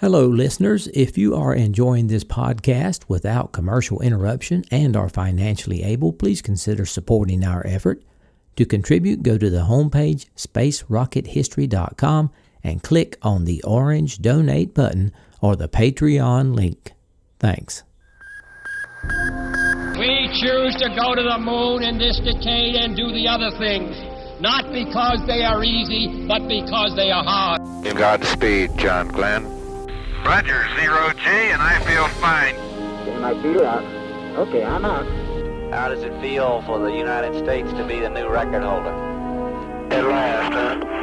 Hello, listeners. If you are enjoying this podcast without commercial interruption and are financially able, please consider supporting our effort. To contribute, go to the homepage spacerockethistory.com and click on the orange donate button or the Patreon link. Thanks. We choose to go to the moon in this decade and do the other things, not because they are easy, but because they are hard. Godspeed, John Glenn. Roger, zero G, and I feel fine. Getting my feet out. Okay, I'm out. How does it feel for the United States to be the new record holder? At last, huh?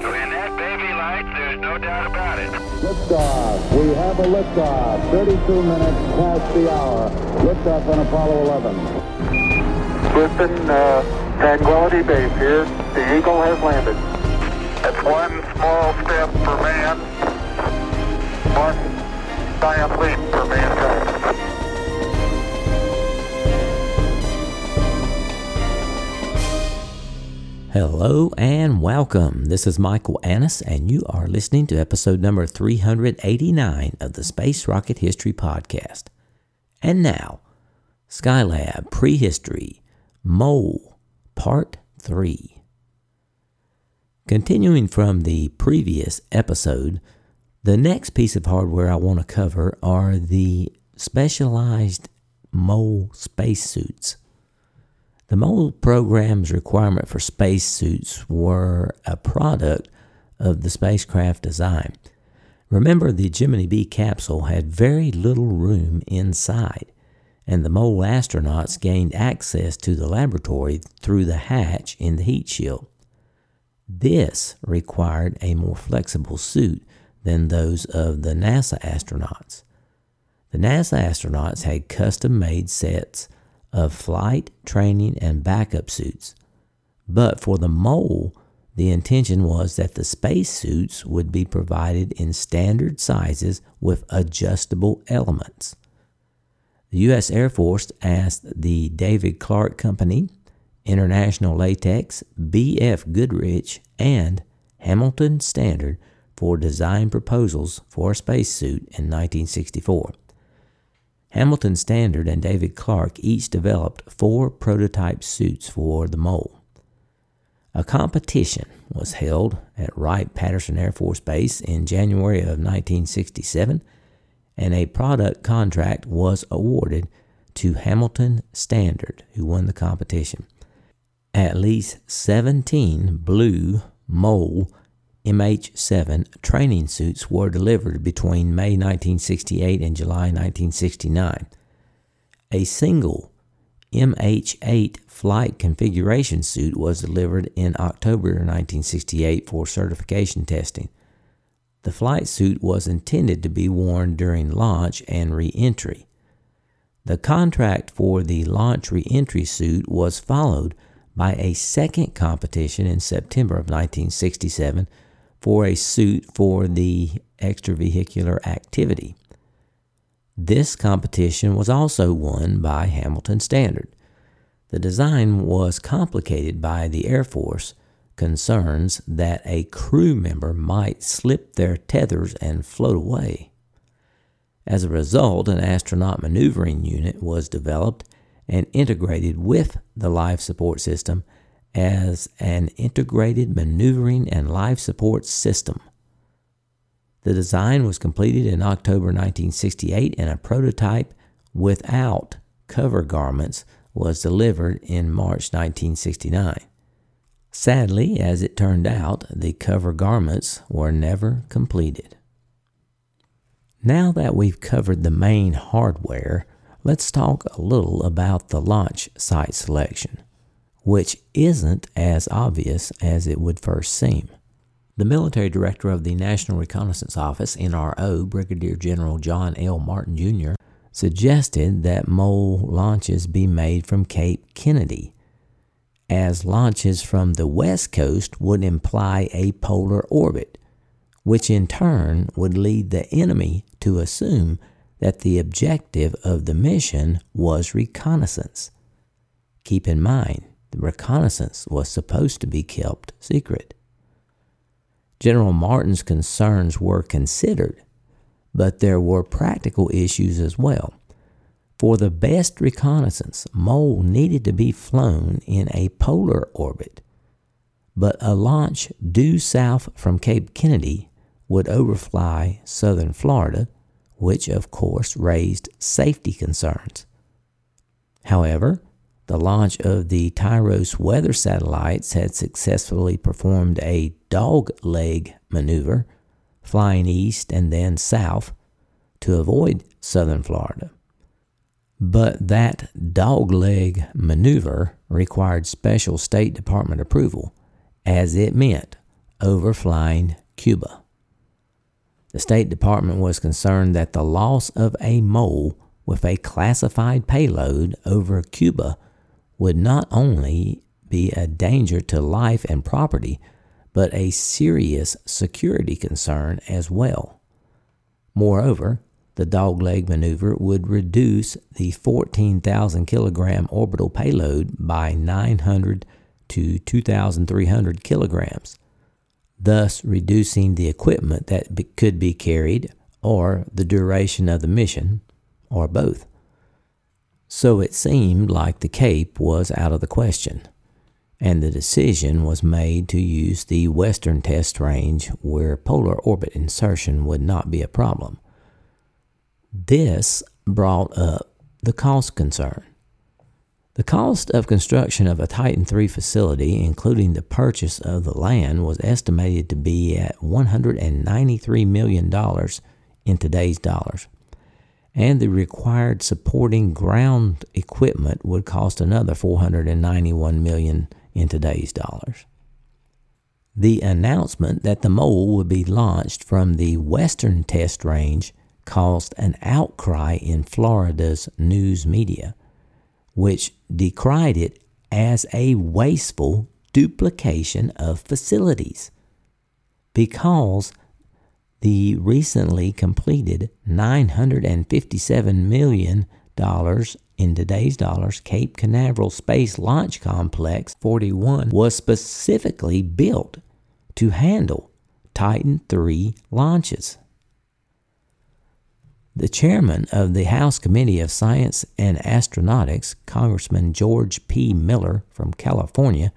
When that baby lights, there's no doubt about it. Liftoff. We have a liftoff. 32 minutes past the hour. Liftoff on Apollo 11. Houston, uh, Tranquility Base here. The Eagle has landed. That's one small step for man, leap for mankind. Hello and welcome. This is Michael Annis, and you are listening to episode number 389 of the Space Rocket History Podcast. And now, Skylab Prehistory MOL Part 3. Continuing from the previous episode, the next piece of hardware I want to cover are the specialized MOL spacesuits. The MOL program's requirement for spacesuits were a product of the spacecraft design. Remember, the Gemini B capsule had very little room inside, and the MOL astronauts gained access to the laboratory through the hatch in the heat shield. This required a more flexible suit than those of the NASA astronauts. The NASA astronauts had custom made sets of flight, training, and backup suits. But for the MOL, the intention was that the spacesuits would be provided in standard sizes with adjustable elements. The U.S. Air Force asked the David Clark Company, International Latex, B.F. Goodrich, and Hamilton Standard for design proposals for a spacesuit in 1964. Hamilton Standard and David Clark each developed four prototype suits for the MOL. A competition was held at Wright Patterson Air Force Base in January of 1967, and a product contract was awarded to Hamilton Standard, who won the competition. At least 17 blue MOL MH7 training suits were delivered between May 1968 and July 1969. A single MH8 flight configuration suit was delivered in October 1968 for certification testing. The flight suit was intended to be worn during launch and re entry. The contract for the launch re entry suit was followed by a second competition in September of 1967 for a suit for the extravehicular activity. This competition was also won by Hamilton Standard. The design was complicated by the Air Force concerns that a crew member might slip their tethers and float away. As a result, an astronaut maneuvering unit was developed and integrated with the life support system as an integrated maneuvering and life support system. The design was completed in October 1968 and a prototype without cover garments was delivered in March 1969. Sadly, as it turned out, the cover garments were never completed. Now that we've covered the main hardware, let's talk a little about the launch site selection, which isn't as obvious as it would first seem. The military director of the National Reconnaissance Office, NRO, Brigadier General John L. Martin Jr., suggested that MOL launches be made from Cape Kennedy, as launches from the west coast would imply a polar orbit, which in turn would lead the enemy to assume that the objective of the mission was reconnaissance. Keep in mind, the reconnaissance was supposed to be kept secret. General Martin's concerns were considered, but there were practical issues as well. For the best reconnaissance, MOL needed to be flown in a polar orbit, but a launch due south from Cape Kennedy would overfly southern Florida, which of course raised safety concerns. However, the launch of the Tiros weather satellites had successfully performed a dog leg maneuver, flying east and then south to avoid southern Florida. But that dogleg maneuver required special State Department approval, as it meant overflying Cuba. The State Department was concerned that the loss of a MOL with a classified payload over Cuba would not only be a danger to life and property, but a serious security concern as well. Moreover, the dogleg maneuver would reduce the 14,000 kilogram orbital payload by 900 to 2,300 kilograms, thus reducing the equipment that could be carried or the duration of the mission, or both. So it seemed like the Cape was out of the question, and the decision was made to use the western test range where polar orbit insertion would not be a problem. This brought up the cost concern. The cost of construction of a Titan III facility, including the purchase of the land, was estimated to be at $193 million in today's dollars. And the required supporting ground equipment would cost another 491 million in today's dollars. The announcement that the MOL would be launched from the western test range caused an outcry in Florida's news media, which decried it as a wasteful duplication of facilities because the recently completed $957 million in today's dollars Cape Canaveral Space Launch Complex 41 was specifically built to handle Titan III launches. The chairman of the House Committee of Science and Astronautics, Congressman George P. Miller from California,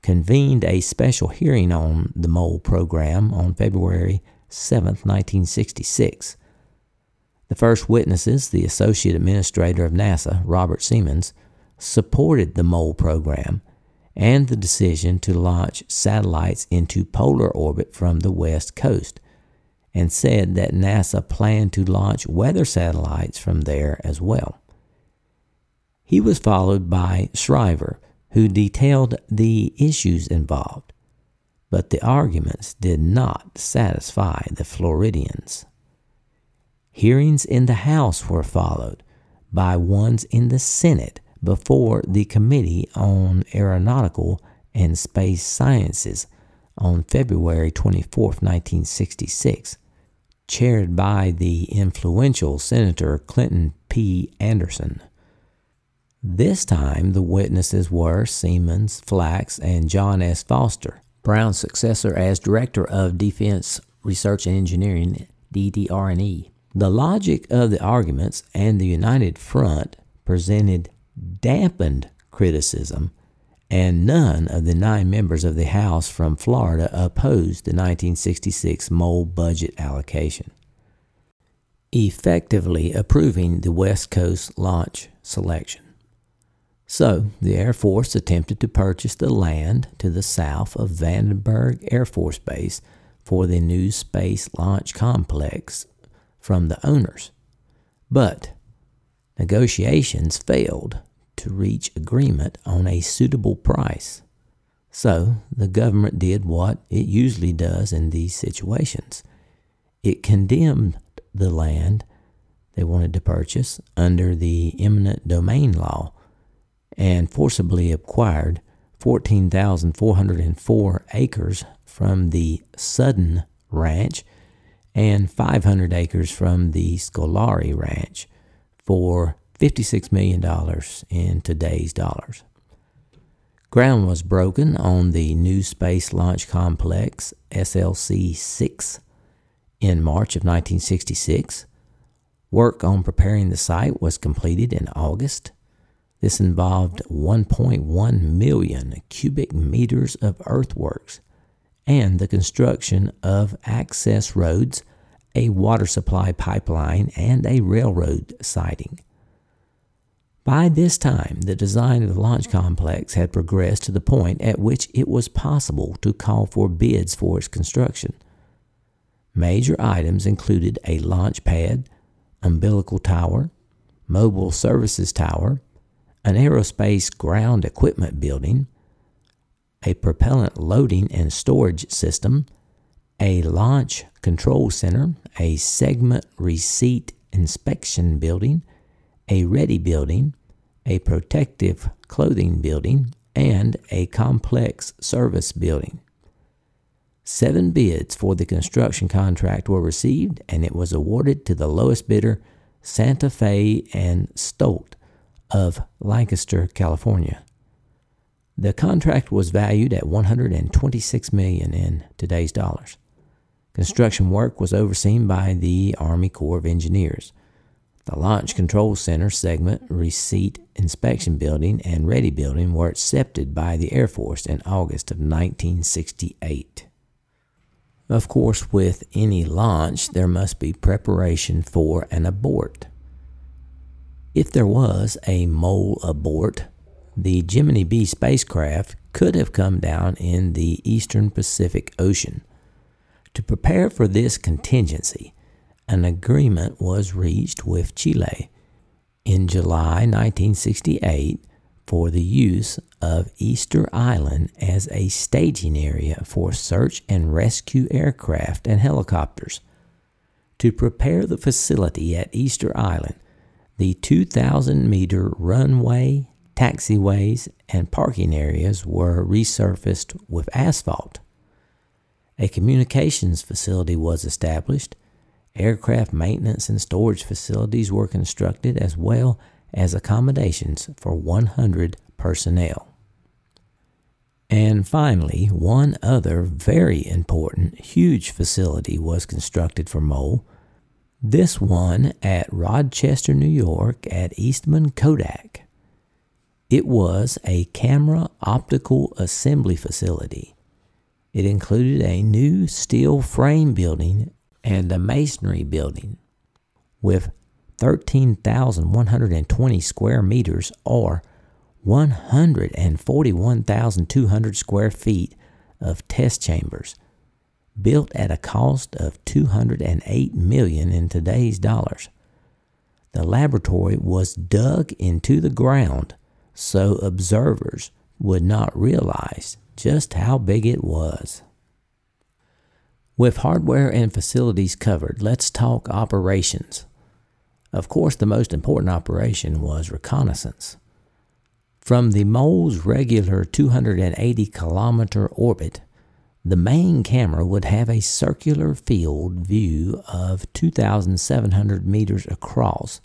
convened a special hearing on the MOL program on February 7, 1966. The first witnesses, the Associate Administrator of NASA, Robert Seamans, supported the MOL program and the decision to launch satellites into polar orbit from the West Coast and said that NASA planned to launch weather satellites from there as well. He was followed by Schriever, who detailed the issues involved, but the arguments did not satisfy the Floridians. Hearings in the House were followed by ones in the Senate before the Committee on Aeronautical and Space Sciences on February 24, 1966, chaired by the influential Senator Clinton P. Anderson. This time, the witnesses were Seamans, Flax, and John S. Foster, Brown's successor as Director of Defense Research and Engineering, DDR&E. The logic of the arguments and the United Front presented dampened criticism and none of the nine members of the House from Florida opposed the 1966 MOL budget allocation, effectively approving the West Coast launch selection. So, the Air Force attempted to purchase the land to the south of Vandenberg Air Force Base for the new space launch complex from the owners. But negotiations failed to reach agreement on a suitable price. So the government did what it usually does in these situations it condemned the land they wanted to purchase under the eminent domain law and forcibly acquired 14,404 acres from the Sudden Ranch and 500 acres from the Scolari Ranch for $56 million in today's dollars. Ground was broken on the New Space Launch Complex SLC 6 in March of 1966. Work on preparing the site was completed in August. This involved 1.1 million cubic meters of earthworks and the construction of access roads, a water supply pipeline, and a railroad siding. By this time, the design of the launch complex had progressed to the point at which it was possible to call for bids for its construction. Major items included a launch pad, umbilical tower, mobile services tower, an aerospace ground equipment building, a propellant loading and storage system, a launch control center, a segment receipt inspection building, a ready building, a protective clothing building, and a complex service building. Seven bids for the construction contract were received, and it was awarded to the lowest bidder, Santa Fe and Stolt of Lancaster, California. The contract was valued at 126 million in today's dollars. Construction work was overseen by the Army Corps of Engineers. The Launch Control Center segment, receipt inspection building, and ready building were accepted by the Air Force in August of 1968. Of course, with any launch, there must be preparation for an abort. If there was a MOL abort, the Gemini B spacecraft could have come down in the eastern Pacific Ocean. To prepare for this contingency, an agreement was reached with Chile in July 1968 for the use of Easter Island as a staging area for search and rescue aircraft and helicopters. To prepare the facility at Easter Island, the 2,000 meter runway, taxiways, and parking areas were resurfaced with asphalt. A communications facility was established. Aircraft maintenance and storage facilities were constructed as well as accommodations for 100 personnel. And finally, one other very important, huge facility was constructed for MOL. This one at Rochester, New York, at Eastman Kodak. It was a camera optical assembly facility. It included a new steel frame building and a masonry building with 13,120 square meters or 141,200 square feet of test chambers built at a cost of 208 million in today's dollars. The laboratory was dug into the ground so observers would not realize just how big it was. With hardware and facilities covered, let's talk operations. Of course, the most important operation was reconnaissance. From the MOL's regular 280 kilometer orbit, the main camera would have a circular field view of 2,700 meters across,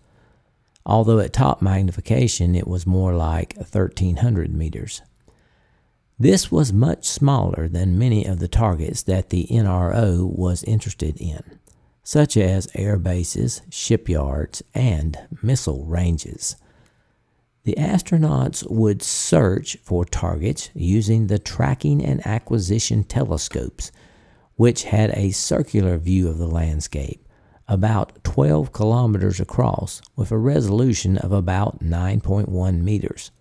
although at top magnification it was more like 1,300 meters. This was much smaller than many of the targets that the NRO was interested in such as air bases, shipyards, and missile ranges. The astronauts would search for targets using the tracking and acquisition telescopes, which had a circular view of the landscape, about 12 kilometers across, with a resolution of about 9.1 meters.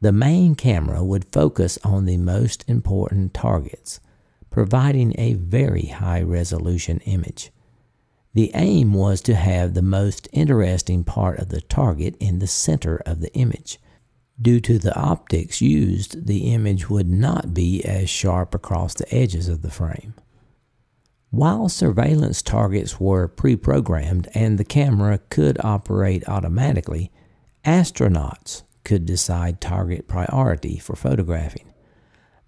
The main camera would focus on the most important targets, providing a very high resolution image. The aim was to have the most interesting part of the target in the center of the image. Due to the optics used, the image would not be as sharp across the edges of the frame. While surveillance targets were pre programmed and the camera could operate automatically, astronauts could decide target priority for photographing.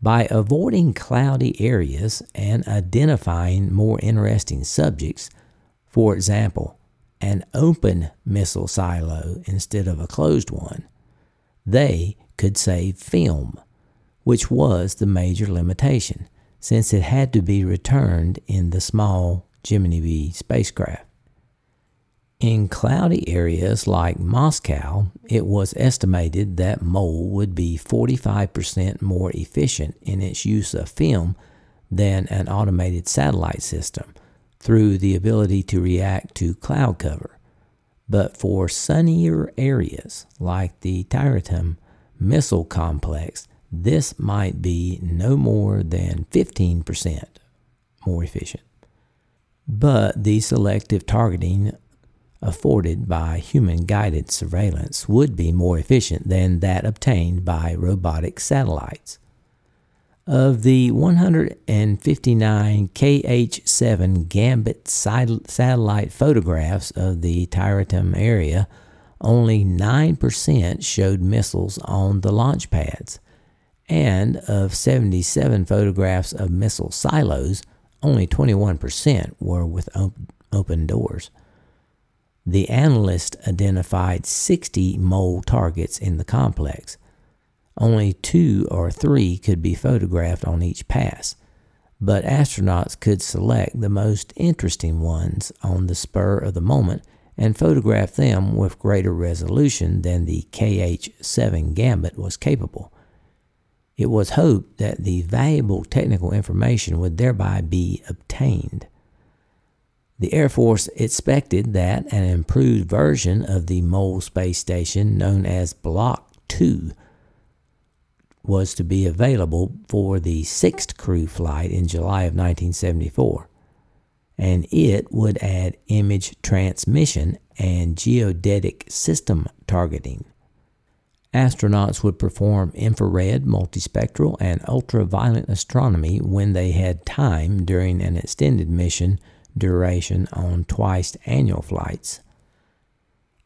By avoiding cloudy areas and identifying more interesting subjects, for example, an open missile silo instead of a closed one, they could save film, which was the major limitation, since it had to be returned in the small Gemini B spacecraft. In cloudy areas like Moscow, it was estimated that MOL would be 45% more efficient in its use of film than an automated satellite system through the ability to react to cloud cover. But for sunnier areas like the Tyuratam missile complex, this might be no more than 15% more efficient. But the selective targeting afforded by human guided surveillance would be more efficient than that obtained by robotic satellites. Of the 159 KH 7 Gambit satellite photographs of the Tyuratam area, only 9% showed missiles on the launch pads. And of 77 photographs of missile silos, only 21% were with open doors. The analyst identified 60 MOL targets in the complex. Only two or three could be photographed on each pass, but astronauts could select the most interesting ones on the spur of the moment and photograph them with greater resolution than the KH 7 Gambit was capable. It was hoped that the valuable technical information would thereby be obtained. The Air Force expected that an improved version of the MOL space station, known as Block 2, was to be available for the sixth crew flight in July of 1974, and it would add image transmission and geodetic system targeting. Astronauts would perform infrared, multispectral, and ultraviolet astronomy when they had time during an extended mission duration on twice annual flights.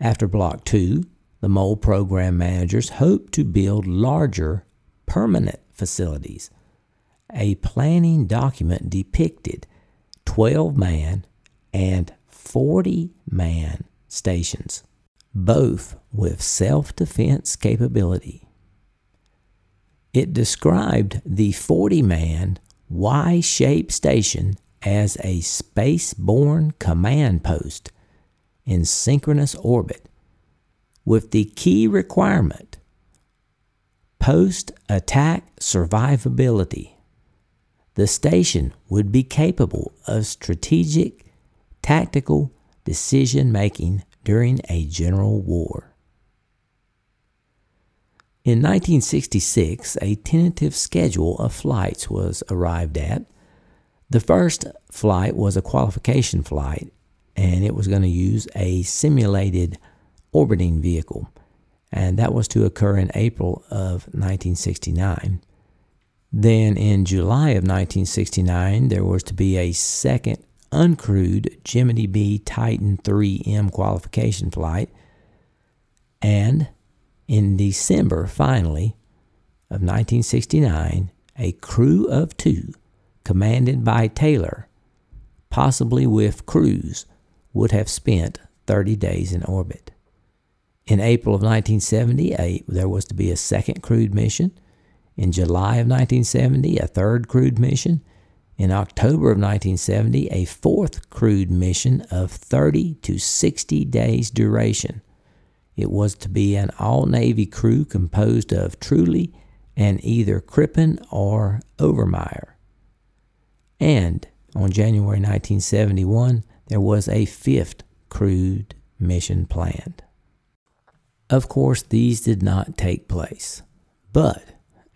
After Block 2, the MOL program managers hoped to build larger, permanent facilities. A planning document depicted 12 man and 40 man stations both with self defense capability. It described the 40 man Y shaped station as a space-borne command post in synchronous orbit, with the key requirement post attack survivability. The station would be capable of strategic, tactical decision making during a general war. In 1966, a tentative schedule of flights was arrived at. The first flight was a qualification flight, and it was going to use a simulated orbiting vehicle, and that was to occur in April of 1969. Then in July of 1969, there was to be a second uncrewed Gemini B Titan 3M qualification flight. And in December, finally, of 1969, a crew of two, commanded by Taylor, possibly with Crews, would have spent 30 days in orbit. In April of 1978, there was to be a second crewed mission. In July of 1970, a third crewed mission. In October of 1970, a fourth crewed mission of 30 to 60 days duration. It was to be an all Navy crew composed of Truly and either Crippen or Overmyer. And on January 1971, there was a fifth crewed mission planned. Of course, these did not take place, but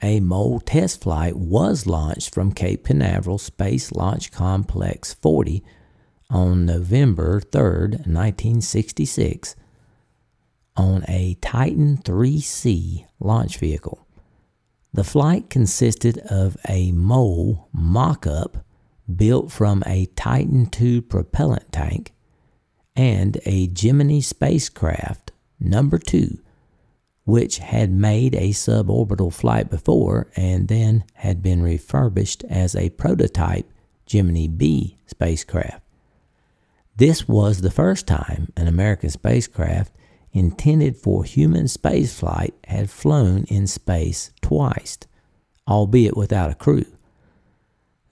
a MOL test flight was launched from Cape Canaveral Space Launch Complex 40 on November 3, 1966, on a Titan 3C launch vehicle. The flight consisted of a MOL mock up built from a Titan II propellant tank and a Gemini spacecraft number 2 which had made a suborbital flight before and then had been refurbished as a prototype Gemini B spacecraft. This was the first time an American spacecraft intended for human spaceflight had flown in space twice, albeit without a crew.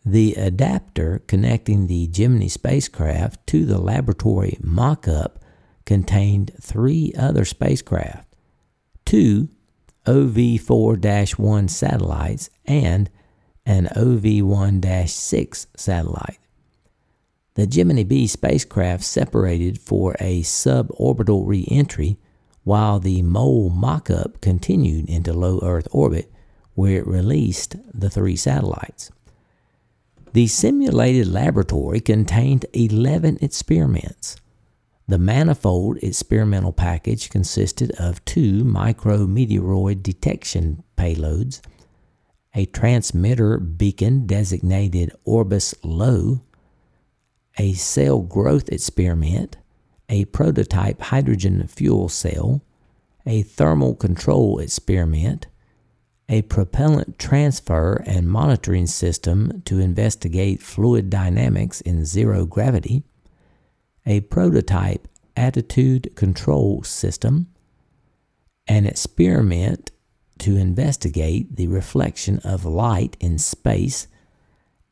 The adapter connecting the Gemini spacecraft to the laboratory mock up contained three other spacecraft, two OV 4 1 satellites, and an OV 1 6 satellite. The Gemini B spacecraft separated for a suborbital re entry while the MOL mock up continued into low Earth orbit, where it released the three satellites. The simulated laboratory contained 11 experiments. The manifold experimental package consisted of two micrometeoroid detection payloads, a transmitter beacon designated Orbis Low, a cell growth experiment, a prototype hydrogen fuel cell, a thermal control experiment, a propellant transfer and monitoring system to investigate fluid dynamics in zero gravity, a prototype attitude control system, an experiment to investigate the reflection of light in space,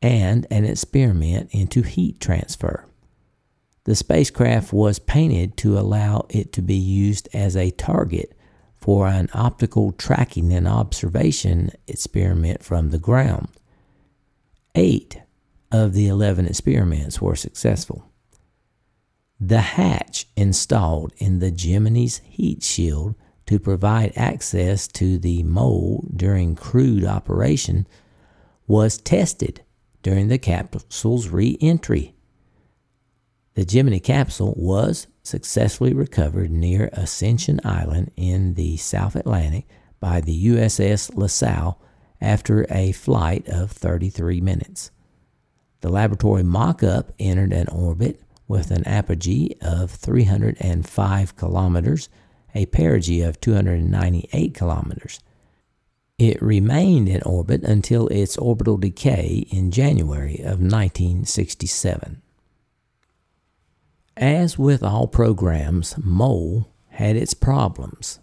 and an experiment into heat transfer. The spacecraft was painted to allow it to be used as a target for an optical tracking and observation experiment from the ground. Eight of the 11 experiments were successful. The hatch installed in the Gemini's heat shield to provide access to the MOL during crewed operation was tested during the capsule's re entry. The Gemini capsule was successfully recovered near Ascension Island in the South Atlantic by the USS LaSalle after a flight of 33 minutes. The laboratory mock up entered an orbit with an apogee of 305 kilometers, a perigee of 298 kilometers. It remained in orbit until its orbital decay in January of 1967. As with all programs, MOL had its problems.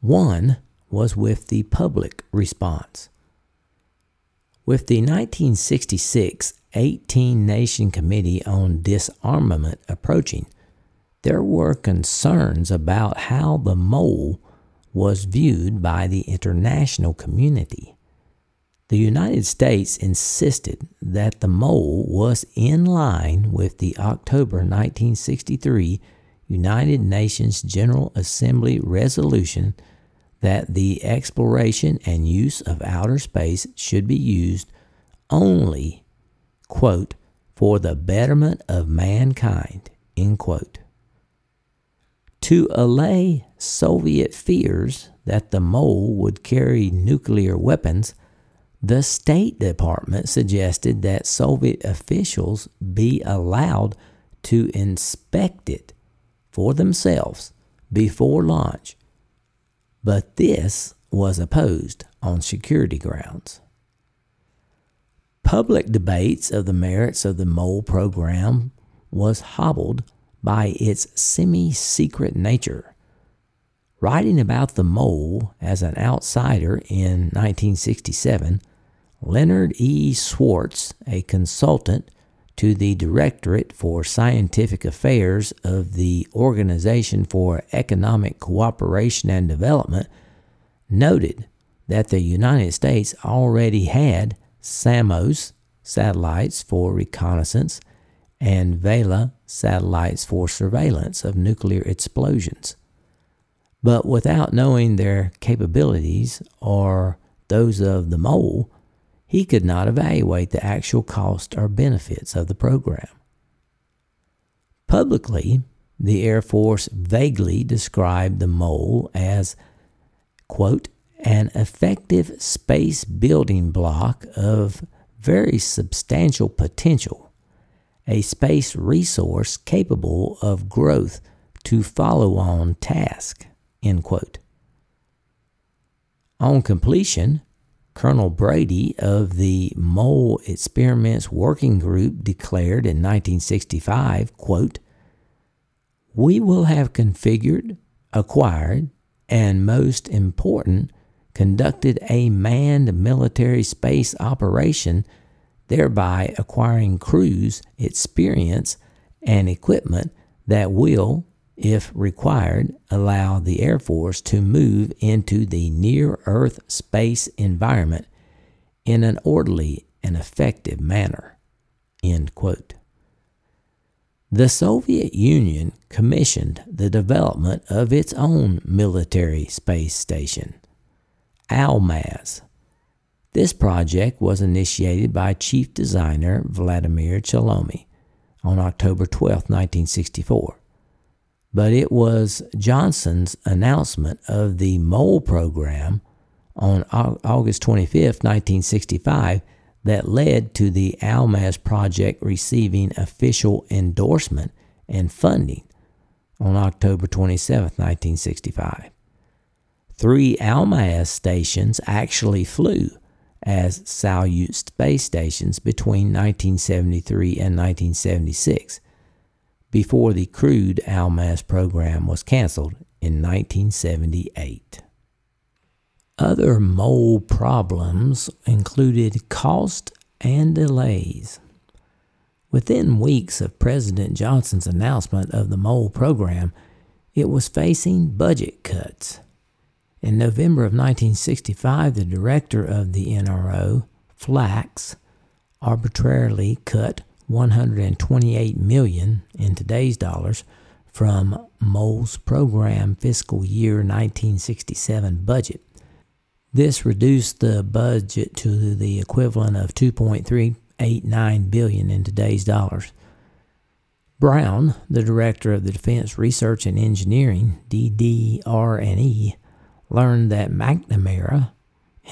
One was with the public response. With the 1966 18 Nation Committee on Disarmament approaching, there were concerns about how the MOL was viewed by the international community. The United States insisted that the MOL was in line with the October 1963 United Nations General Assembly resolution that the exploration and use of outer space should be used only, quote, for the betterment of mankind, end quote. To allay Soviet fears that the MOL would carry nuclear weapons, the State Department suggested that Soviet officials be allowed to inspect it for themselves before launch, but this was opposed on security grounds. Public debates of the merits of the MOL program was hobbled by its semi secret nature. Writing about the MOL as an outsider in 1967, Leonard E. Schwartz, a consultant to the Directorate for Scientific Affairs of the Organization for Economic Cooperation and Development, noted that the United States already had SAMOS satellites for reconnaissance and Vela satellites for surveillance of nuclear explosions. But without knowing their capabilities or those of the MOL, he could not evaluate the actual cost or benefits of the program. Publicly, the Air Force vaguely described the MOL as, quote, an effective space building block of very substantial potential, a space resource capable of growth to follow on task, end quote. On completion, Colonel Brady of the MOL Experiments Working Group declared in 1965, quote, We will have configured, acquired, and most important, conducted a manned military space operation thereby acquiring crews, experience, and equipment that will, if required, allow the Air Force to move into the near Earth space environment in an orderly and effective manner. The Soviet Union commissioned the development of its own military space station, Almaz. This project was initiated by chief designer Vladimir Chelomey on October 12, 1964. But it was Johnson's announcement of the MOL program on August 25, 1965, that led to the Almaz project receiving official endorsement and funding on October 27, 1965. Three Almaz stations actually flew as Salyut space stations between 1973 and 1976 before the crewed Almaz program was canceled in 1978. Other MOL problems included cost and delays. Within weeks of President Johnson's announcement of the MOL program, it was facing budget cuts. In November of 1965, the director of the NRO, Flax, arbitrarily cut 128 million in today's dollars from MOL's program fiscal year 1967 budget. This reduced the budget to the equivalent of 2.389 billion in today's dollars. Brown, the director of the Defense Research and Engineering (DDR&E), learned that McNamara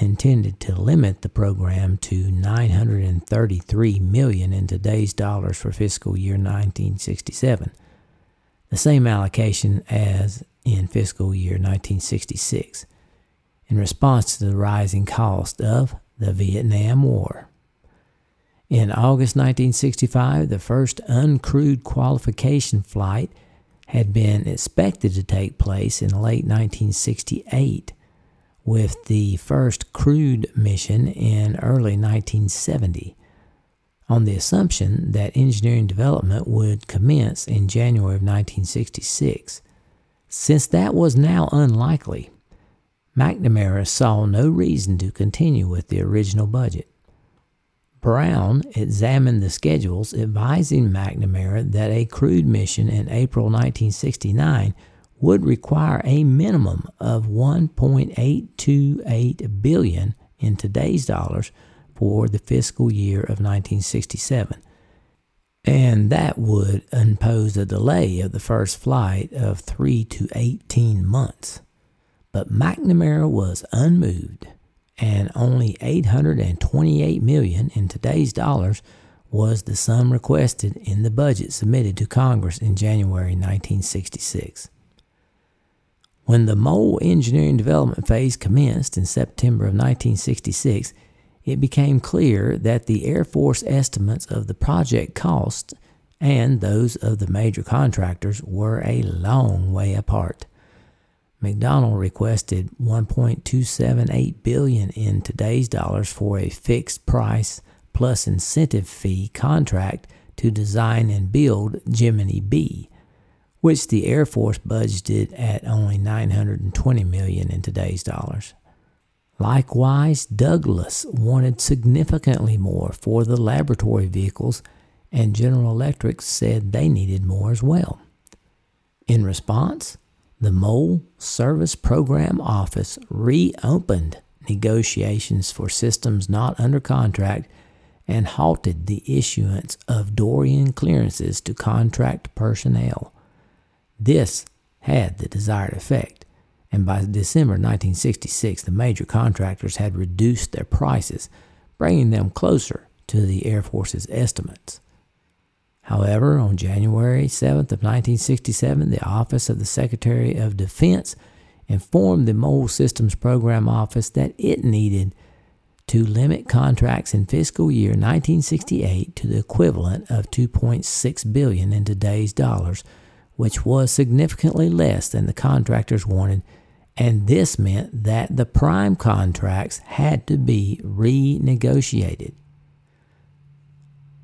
intended to limit the program to 933 million in today's dollars for fiscal year 1967, the same allocation as in fiscal year 1966 in response to the rising cost of the Vietnam War. In August 1965, the first uncrewed qualification flight had been expected to take place in late 1968, with the first crewed mission in early 1970, on the assumption that engineering development would commence in January of 1966. Since that was now unlikely, McNamara saw no reason to continue with the original budget. Brown examined the schedules, advising McNamara that a crewed mission in April 1969 would require a minimum of 1.828 billion in today's dollars for the fiscal year of 1967 and that would impose a delay of the first flight of 3 to 18 months. But McNamara was unmoved, and only 828 million in today's dollars was the sum requested in the budget submitted to Congress in January 1966. When the MOL engineering development phase commenced in September of 1966, it became clear that the Air Force estimates of the project cost and those of the major contractors were a long way apart. McDonnell requested 1.278 billion in today's dollars for a fixed price plus incentive fee contract to design and build Gemini B, which the Air Force budgeted at only 920 million in today's dollars. Likewise, Douglas wanted significantly more for the laboratory vehicles, and General Electric said they needed more as well. In response, the MOL Service Program Office reopened negotiations for systems not under contract and halted the issuance of Dorian clearances to contract personnel. This had the desired effect, and by December 1966, the major contractors had reduced their prices, bringing them closer to the Air Force's estimates. However, on January 7th of 1967, the Office of the Secretary of Defense informed the MOL Systems Program Office that it needed to limit contracts in fiscal year 1968 to the equivalent of 2.6 billion in today's dollars, which was significantly less than the contractors wanted, and this meant that the prime contracts had to be renegotiated.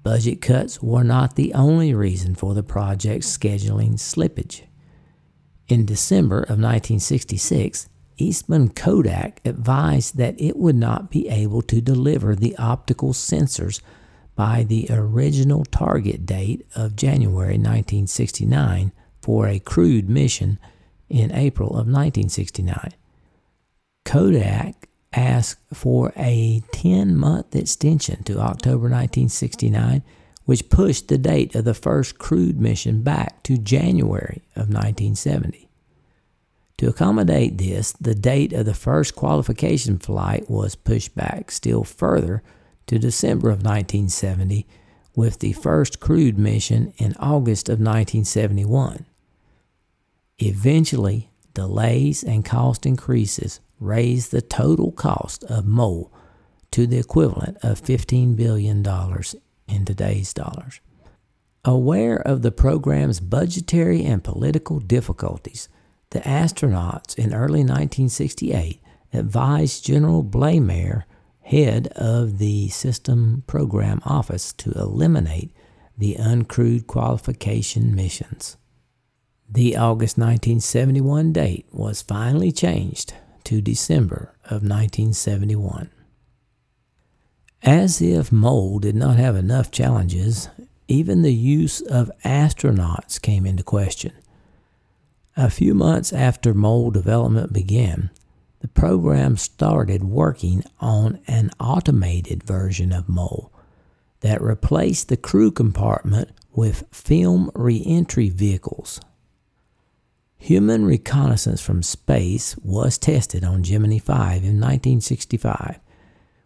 Budget cuts were not the only reason for the project's scheduling slippage. In December of 1966, Eastman Kodak advised that it would not be able to deliver the optical sensors by the original target date of January 1969 for a crewed mission in April of 1969. Kodak asked for a 10 month extension to October 1969, which pushed the date of the first crewed mission back to January of 1970. To accommodate this, the date of the first qualification flight was pushed back still further to December of 1970, with the first crewed mission in August of 1971. Eventually, delays and cost increases raised the total cost of MOL to the equivalent of $15 billion in today's dollars. Aware of the program's budgetary and political difficulties, the astronauts in early 1968 advised General Bleymaier, head of the System Program Office, to eliminate the uncrewed qualification missions. The August 1971 date was finally changed to December of 1971. As if MOL did not have enough challenges, even the use of astronauts came into question. A few months after MOL development began, the program started working on an automated version of MOL that replaced the crew compartment with film reentry vehicles Human reconnaissance from space was tested on Gemini 5 in 1965,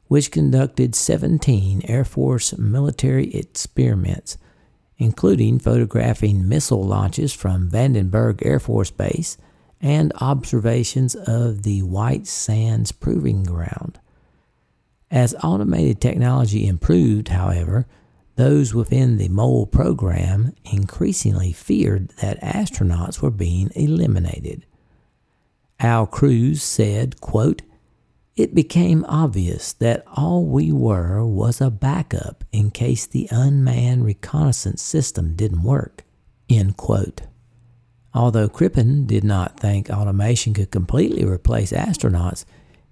which conducted 17 Air Force military experiments, including photographing missile launches from Vandenberg Air Force Base and observations of the White Sands Proving Ground. As automated technology improved, however, those within the MOL program increasingly feared that astronauts were being eliminated. Al Crews said, quote, It became obvious that all we were was a backup in case the unmanned reconnaissance system didn't work. End quote. Although Crippen did not think automation could completely replace astronauts,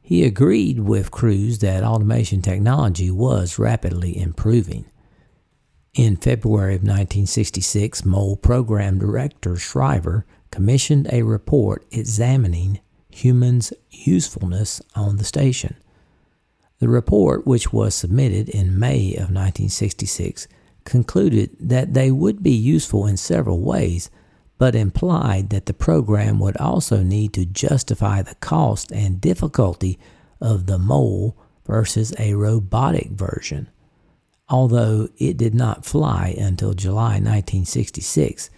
he agreed with Crews that automation technology was rapidly improving. In February of 1966, MOL program director Schriever commissioned a report examining humans' usefulness on the station. The report, which was submitted in May of 1966, concluded that they would be useful in several ways, but implied that the program would also need to justify the cost and difficulty of the MOL versus a robotic version. Although it did not fly until July 1966,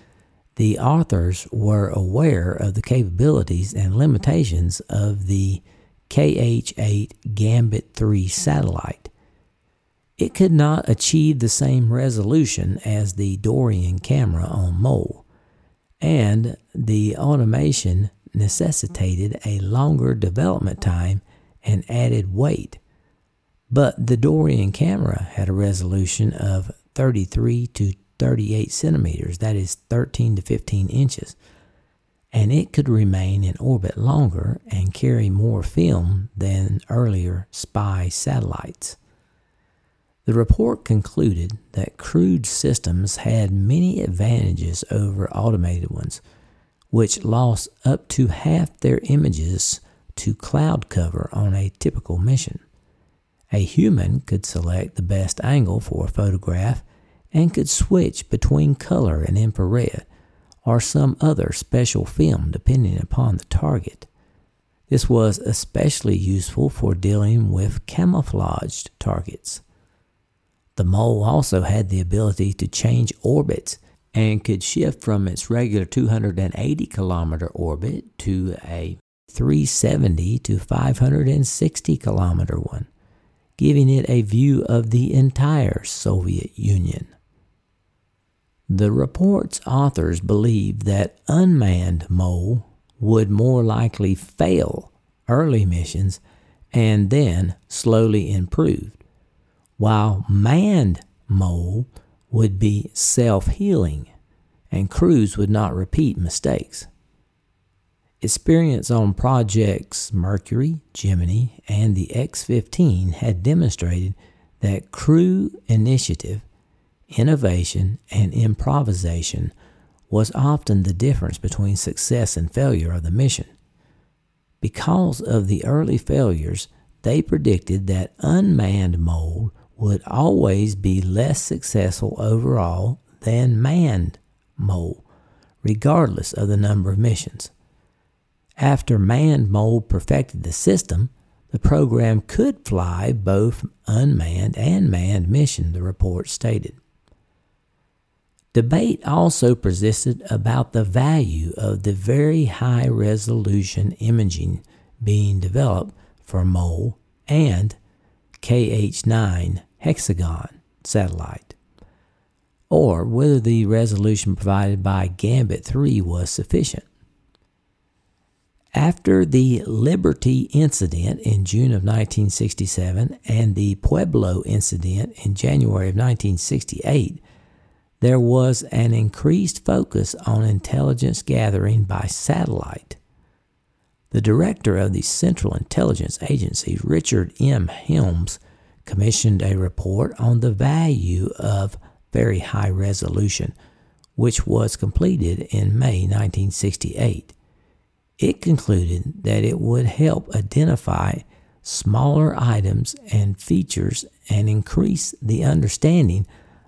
the authors were aware of the capabilities and limitations of the KH 8 Gambit 3 satellite. It could not achieve the same resolution as the Dorian camera on MOL, and the automation necessitated a longer development time and added weight but the Dorian camera had a resolution of 33 to 38 centimeters, that is 13 to 15 inches, and it could remain in orbit longer and carry more film than earlier spy satellites. The report concluded that crewed systems had many advantages over automated ones, which lost up to half their images to cloud cover on a typical mission. A human could select the best angle for a photograph and could switch between color and infrared or some other special film depending upon the target. This was especially useful for dealing with camouflaged targets. The MOL also had the ability to change orbits and could shift from its regular 280 kilometer orbit to a 370 to 560 kilometer one giving it a view of the entire Soviet Union. The report's authors believed that unmanned MOL would more likely fail early missions and then slowly improve, while manned MOL would be self healing and crews would not repeat mistakes. Experience on projects Mercury, Gemini, and the X 15 had demonstrated that crew initiative, innovation, and improvisation was often the difference between success and failure of the mission. Because of the early failures, they predicted that unmanned MOL would always be less successful overall than manned MOL, regardless of the number of missions. After manned MOL perfected the system, the program could fly both unmanned and manned mission, the report stated. Debate also persisted about the value of the very high resolution imaging being developed for MOL and KH9 hexagon satellite, or whether the resolution provided by Gambit 3 was sufficient. After the Liberty incident in June of 1967 and the Pueblo incident in January of 1968, there was an increased focus on intelligence gathering by satellite. The director of the Central Intelligence Agency, Richard M. Helms, commissioned a report on the value of very high resolution, which was completed in May 1968. It concluded that it would help identify smaller items and features and increase the understanding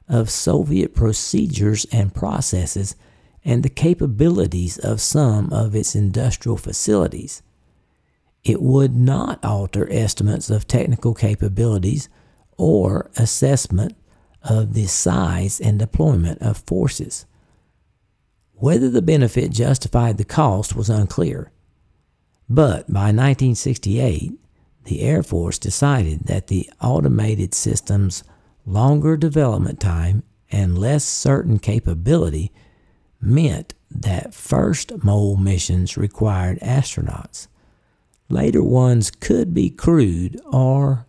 of Soviet procedures and processes and the capabilities of some of its industrial facilities. It would not alter estimates of technical capabilities or assessment of the size and deployment of forces. Whether the benefit justified the cost was unclear, but by 1968, the Air Force decided that the automated system's longer development time and less certain capability meant that first MOL missions required astronauts. Later ones could be crewed or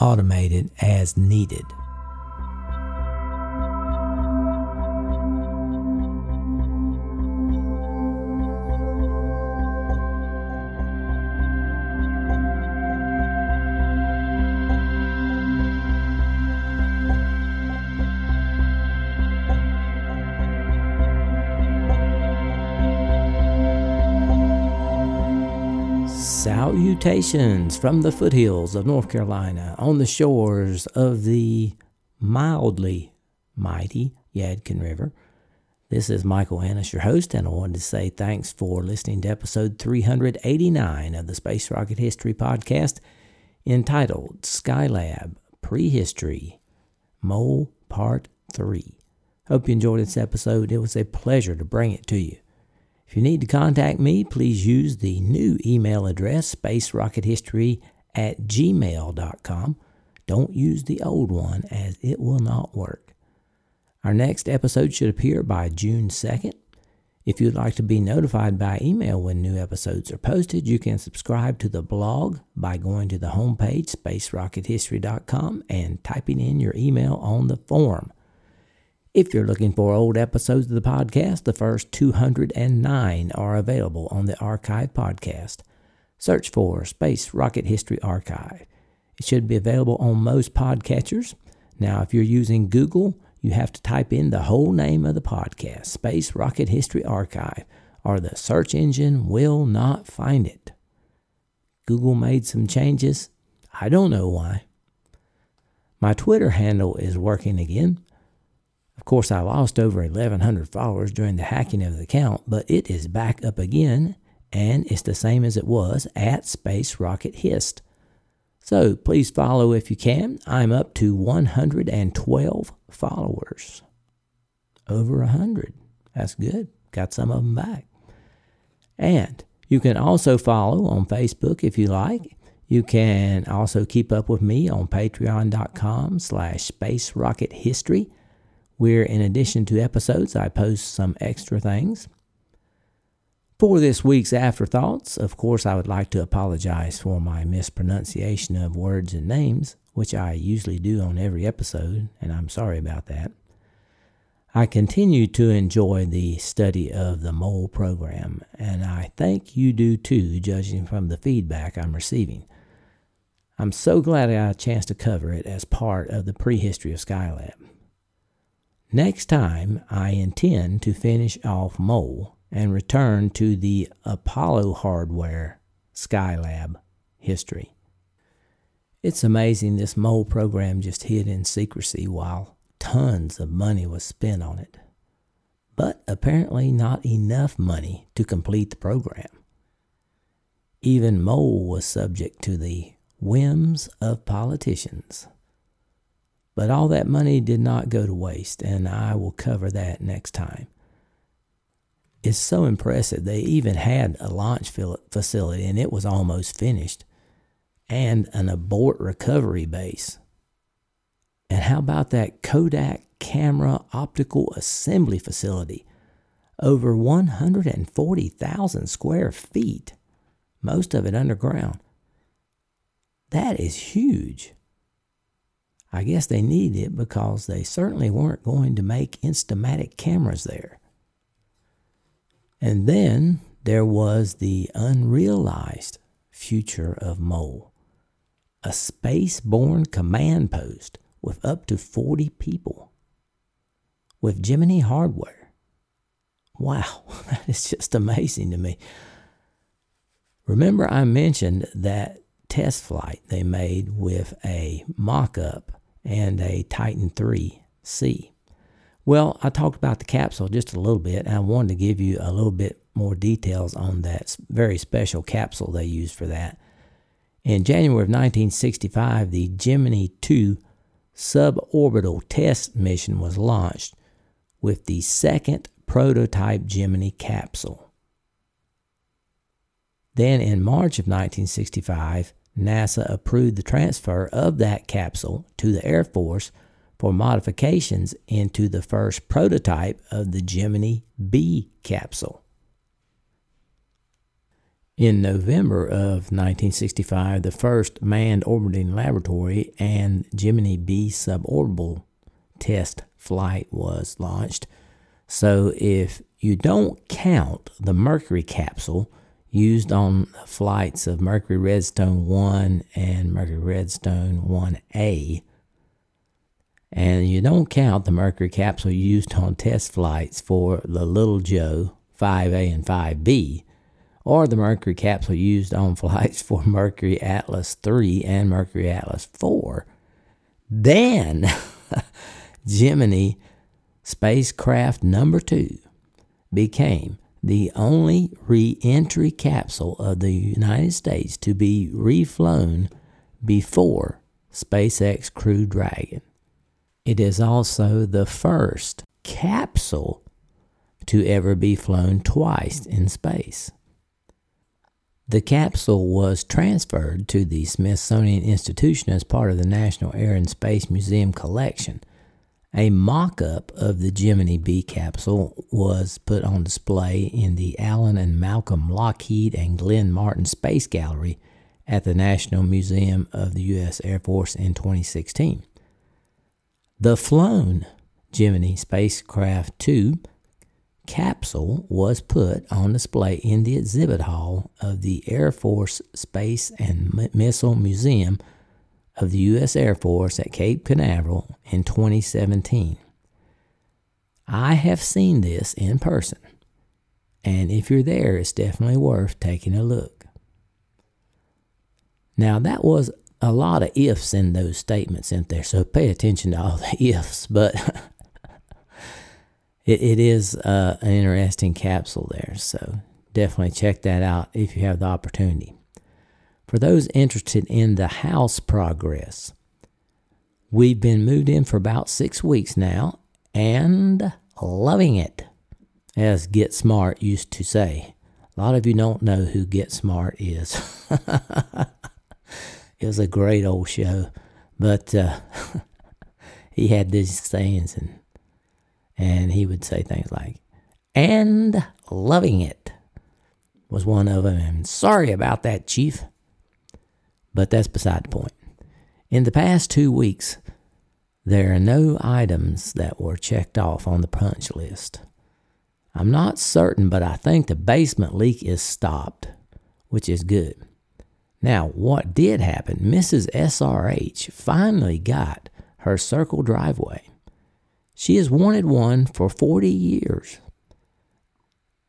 automated as needed. Salutations from the foothills of North Carolina on the shores of the mildly mighty Yadkin River. This is Michael Annis, your host, and I wanted to say thanks for listening to episode 389 of the Space Rocket History Podcast entitled Skylab Prehistory MOL Part 3. Hope you enjoyed this episode. It was a pleasure to bring it to you. If you need to contact me, please use the new email address, spacerockethistory at gmail.com. Don't use the old one as it will not work. Our next episode should appear by June 2nd. If you'd like to be notified by email when new episodes are posted, you can subscribe to the blog by going to the homepage, spacerockethistory.com, and typing in your email on the form. If you're looking for old episodes of the podcast, the first 209 are available on the Archive Podcast. Search for Space Rocket History Archive. It should be available on most podcatchers. Now, if you're using Google, you have to type in the whole name of the podcast, Space Rocket History Archive, or the search engine will not find it. Google made some changes. I don't know why. My Twitter handle is working again. Of course, I lost over 1,100 followers during the hacking of the account, but it is back up again, and it's the same as it was at Space Rocket Hist. So please follow if you can. I'm up to 112 followers. Over 100. That's good. Got some of them back. And you can also follow on Facebook if you like. You can also keep up with me on patreon.com slash space rocket history where in addition to episodes, I post some extra things. For this week's afterthoughts, of course, I would like to apologize for my mispronunciation of words and names, which I usually do on every episode, and I'm sorry about that. I continue to enjoy the study of the MOL program, and I think you do too, judging from the feedback I'm receiving. I'm so glad I had a chance to cover it as part of the prehistory of Skylab. Next time, I intend to finish off MOL and return to the Apollo hardware Skylab history. It's amazing this MOL program just hid in secrecy while tons of money was spent on it. But apparently, not enough money to complete the program. Even MOL was subject to the whims of politicians. But all that money did not go to waste, and I will cover that next time It's so impressive. They even had a launch facility and it was almost finished, and an abort recovery base. And how about that Kodak camera optical assembly facility? Over 140,000 square feet, most of it underground. That is huge. I guess they needed it because they certainly weren't going to make Instamatic cameras there. And then there was the unrealized future of MOL, a space borne command post with up to 40 people with Gemini hardware. Wow, that is just amazing to me. Remember, I mentioned that test flight they made with a mock up and a Titan 3C. Well, I talked about the capsule just a little bit, and I wanted to give you a little bit more details on that very special capsule they used for that. In January of 1965, the Gemini 2 suborbital test mission was launched with the second prototype Gemini capsule. Then in March of 1965, NASA approved the transfer of that capsule to the Air Force for modifications into the first prototype of the Gemini B capsule. In November of 1965, the first manned orbiting laboratory and Gemini B suborbital test flight was launched. So, if you don't count the Mercury capsule used on flights of Mercury Redstone 1 and Mercury Redstone 1A, and you don't count the Mercury capsule used on test flights for the Little Joe 5A and 5B, or the Mercury capsule used on flights for Mercury Atlas 3 and Mercury Atlas 4. Then Gemini spacecraft number 2 became the only re entry capsule of the United States to be reflown before SpaceX Crew Dragon. It is also the first capsule to ever be flown twice in space. The capsule was transferred to the Smithsonian Institution as part of the National Air and Space Museum collection. A mock up of the Gemini B capsule was put on display in the Alan and Malcolm Lockheed and Glenn Martin Space Gallery at the National Museum of the U.S. Air Force in 2016. The flown Gemini spacecraft 2 capsule was put on display in the exhibit hall of the Air Force Space and Missile Museum of the U.S. Air Force at Cape Canaveral in 2017. I have seen this in person, and if you're there, it's definitely worth taking a look. Now, that was a lot of ifs in those statements in there, so pay attention to all the ifs. But it, it is uh, an interesting capsule there, so definitely check that out if you have the opportunity. For those interested in the house progress, we've been moved in for about six weeks now and loving it, as Get Smart used to say. A lot of you don't know who Get Smart is. It was a great old show, but uh, he had these sayings, and and he would say things like, "and loving it." was one of them, and sorry about that, Chief. But that's beside the point. In the past two weeks, there are no items that were checked off on the punch list. I'm not certain, but I think the basement leak is stopped, which is good. Now, what did happen? Mrs. SRH finally got her circle driveway. She has wanted one for 40 years.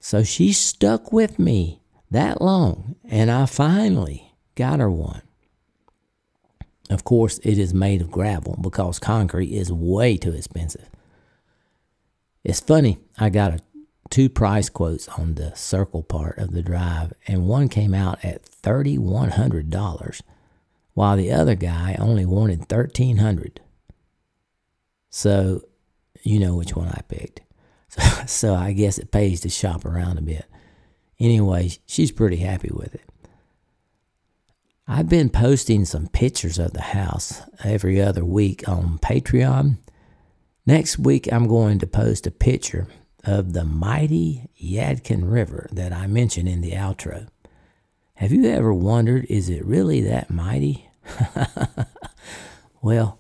So she stuck with me that long, and I finally got her one. Of course, it is made of gravel because concrete is way too expensive. It's funny, I got a, two price quotes on the circle part of the drive, and one came out at $3,100, while the other guy only wanted $1,300. So, you know which one I picked. So, so I guess it pays to shop around a bit. Anyway, she's pretty happy with it. I've been posting some pictures of the house every other week on Patreon. Next week, I'm going to post a picture of the mighty Yadkin River that I mentioned in the outro. Have you ever wondered, is it really that mighty? well,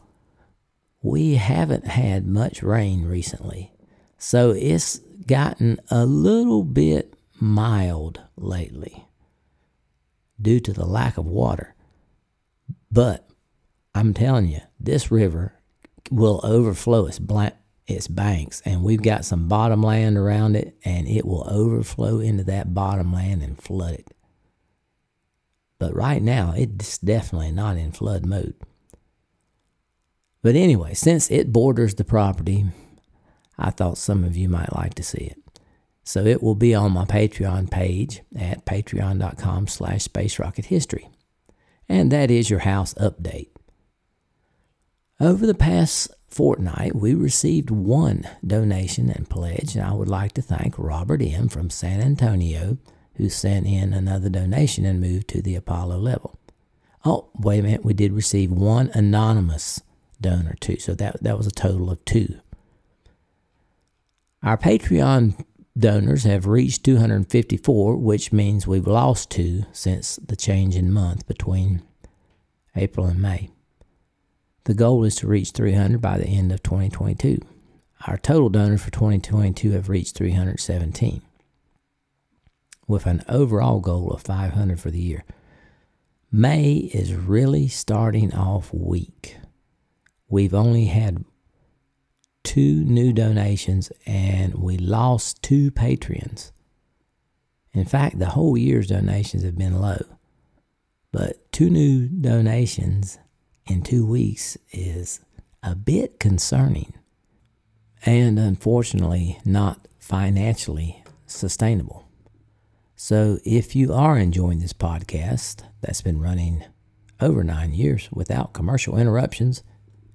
we haven't had much rain recently, so it's gotten a little bit mild lately due to the lack of water. But I'm telling you, this river will overflow its, blank, its banks, and we've got some bottom land around it, and it will overflow into that bottom land and flood it. But right now, it's definitely not in flood mode. But anyway, since it borders the property, I thought some of you might like to see it. So it will be on my Patreon page at patreon.com slash space rocket history. And that is your house update. Over the past fortnight, we received one donation and pledge, and I would like to thank Robert M. from San Antonio, who sent in another donation and moved to the Apollo level. Oh, wait a minute, we did receive one anonymous donor too, so that, that was a total of two. Our Patreon donors have reached 254, which means we've lost two since the change in month between April and May. The goal is to reach 300 by the end of 2022. Our total donors for 2022 have reached 317, with an overall goal of 500 for the year. May is really starting off weak. We've only had two new donations and we lost two patrons. In fact, the whole year's donations have been low. But two new donations in two weeks is a bit concerning and unfortunately not financially sustainable. So if you are enjoying this podcast that's been running over nine years without commercial interruptions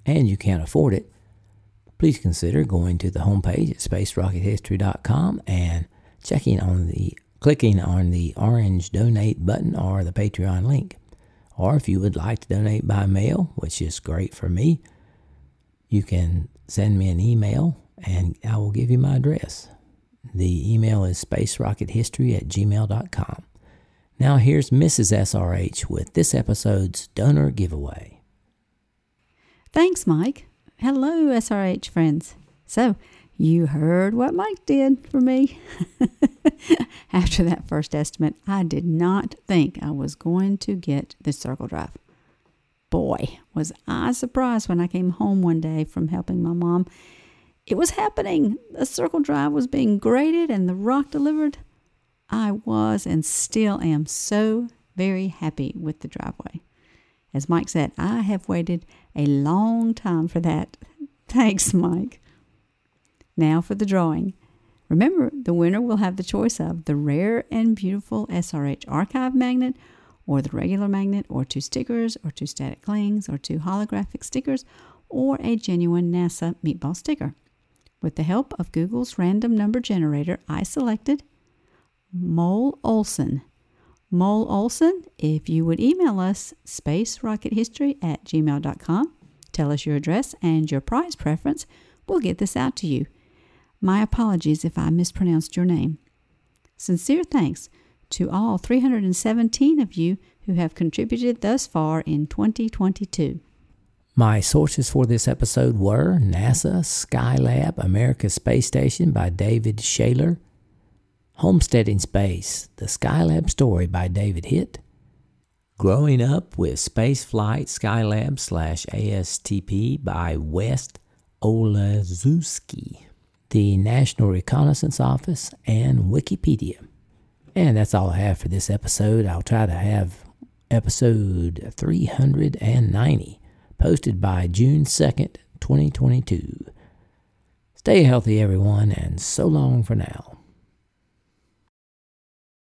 and you can't afford it, please consider going to the homepage at spacerockethistory.com and checking on the clicking on the orange donate button or the Patreon link. Or if you would like to donate by mail, which is great for me, you can send me an email and I will give you my address. The email is spacerockethistory at gmail.com. Now here's Mrs. SRH with this episode's donor giveaway. Thanks, Mike. Hello, SRH friends. So, you heard what Mike did for me. After that first estimate, I did not think I was going to get the circle drive. Boy, was I surprised when I came home one day from helping my mom. It was happening. The circle drive was being graded and the rock delivered. I was and still am so very happy with the driveway. As Mike said, I have waited a long time for that. Thanks, Mike. Now for the drawing. Remember, the winner will have the choice of the rare and beautiful SRH archive magnet, or the regular magnet, or two stickers, or two static clings, or two holographic stickers, or a genuine NASA meatball sticker. With the help of Google's random number generator, I selected Mole Olson Mole Olson, if you would email us spacerockethistory at gmail.com, tell us your address and your prize preference, we'll get this out to you. My apologies if I mispronounced your name. Sincere thanks to all 317 of you who have contributed thus far in 2022. My sources for this episode were NASA, Skylab, America's Space Station by David Shayler, Homesteading Space, The Skylab Story by David Hitt, Growing Up with Spaceflight Skylab slash ASTP by Wes Oleszewski, the National Reconnaissance Office, and Wikipedia. And that's all I have for this episode. I'll try to have episode 390 posted by June 2nd, 2022. Stay healthy, everyone, and so long for now.